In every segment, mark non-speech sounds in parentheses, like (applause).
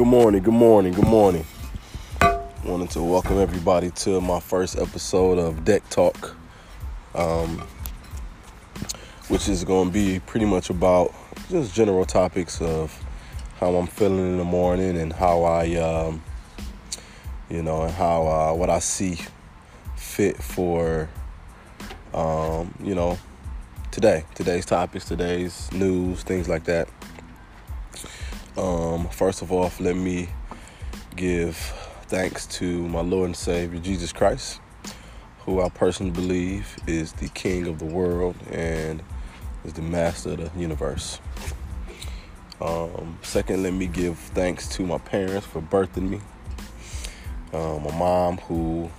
Good morning, good morning, good morning. Wanted to welcome everybody to my first episode of Deck Talk, um, which is going to be pretty much about just general topics of how I'm feeling in the morning and how I, um, you know, and how uh, what I see fit for, um, you know, today, today's topics, today's news, things like that. Um, first of all, let me give thanks to my Lord and Savior Jesus Christ, who I personally believe is the King of the world and is the Master of the universe. Um, second, let me give thanks to my parents for birthing me. Um, my mom, who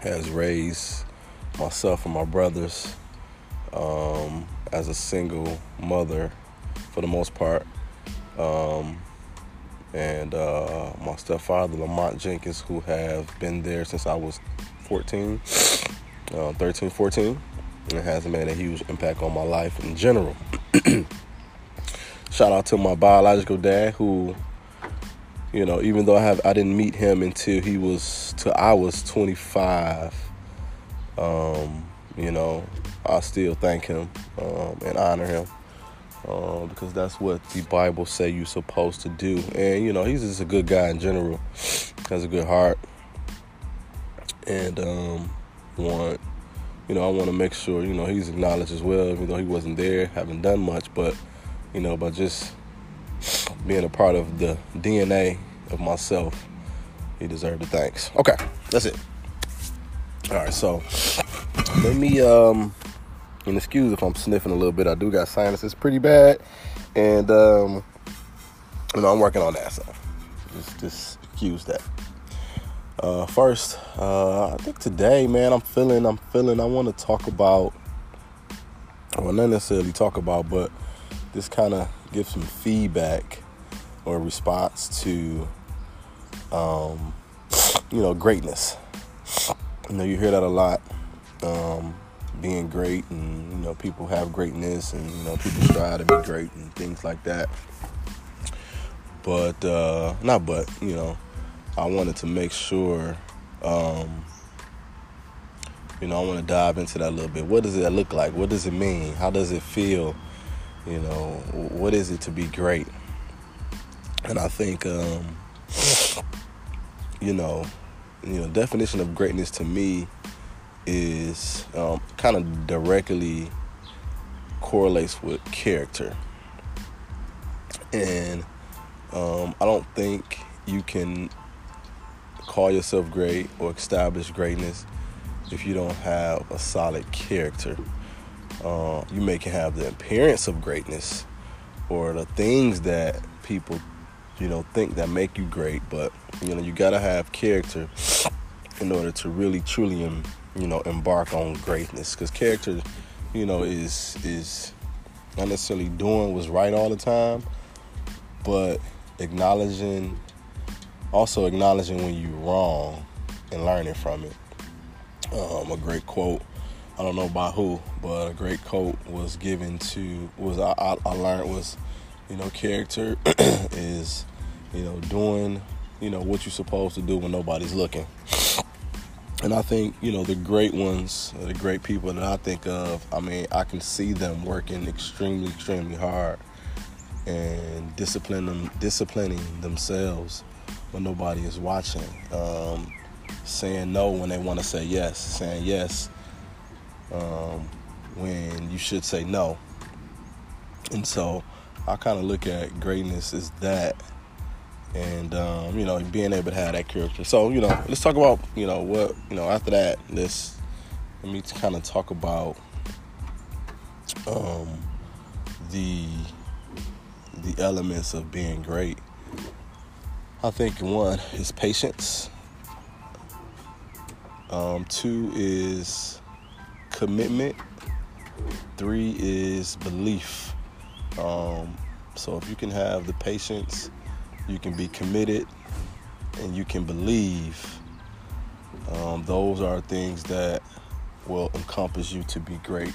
has raised myself and my brothers um, as a single mother for the most part um, and uh, my stepfather, Lamont Jenkins, who have been there since I was 14, uh, 13, 14, and it has made a huge impact on my life in general. (clears throat) Shout out to my biological dad, who, you know, even though I have I didn't meet him until he was till I was 25. Um, you know, I still thank him um, and honor him uh, because that's what the Bible say you're supposed to do. And you know, he's just a good guy in general. Has a good heart, and um, want you know I want to make sure you know he's acknowledged as well, even though he wasn't there, haven't done much, but you know, by just being a part of the DNA of myself, he deserved the thanks. Okay, that's it. All right, so let me um and excuse if I'm sniffing a little bit. I do got sinuses pretty bad, and um, you know I'm working on that. So just just excuse that. Uh, first, uh, I think today, man, I'm feeling I'm feeling. I want to talk about, well, not necessarily talk about, but just kind of give some feedback or response to, um, you know, greatness. You know, you hear that a lot. Um, being great and you know people have greatness and you know people strive to be great and things like that. But uh not but you know i wanted to make sure um you know i want to dive into that a little bit. What does it look like? What does it mean? How does it feel? You know what is it to be great? And i think um you know you know definition of greatness to me is um, kind of directly correlates with character. And um, I don't think you can call yourself great or establish greatness if you don't have a solid character. Uh, you may can have the appearance of greatness or the things that people, you know, think that make you great, but you know, you gotta have character in order to really truly you know, embark on greatness. Because character, you know, is is not necessarily doing what's right all the time, but acknowledging, also acknowledging when you're wrong and learning from it. Um, a great quote, I don't know by who, but a great quote was given to was I, I, I learned was, you know, character (clears throat) is, you know, doing, you know, what you're supposed to do when nobody's looking. And I think, you know, the great ones, the great people that I think of, I mean, I can see them working extremely, extremely hard and disciplining them, disciplining themselves when nobody is watching. Um, saying no when they want to say yes, saying yes um, when you should say no. And so I kind of look at greatness as that and um, you know being able to have that character. So you know, let's talk about you know what you know after that. Let's let me kind of talk about um, the the elements of being great. I think one is patience. Um, two is commitment. Three is belief. Um, so if you can have the patience you can be committed, and you can believe. Um, those are things that will encompass you to be great.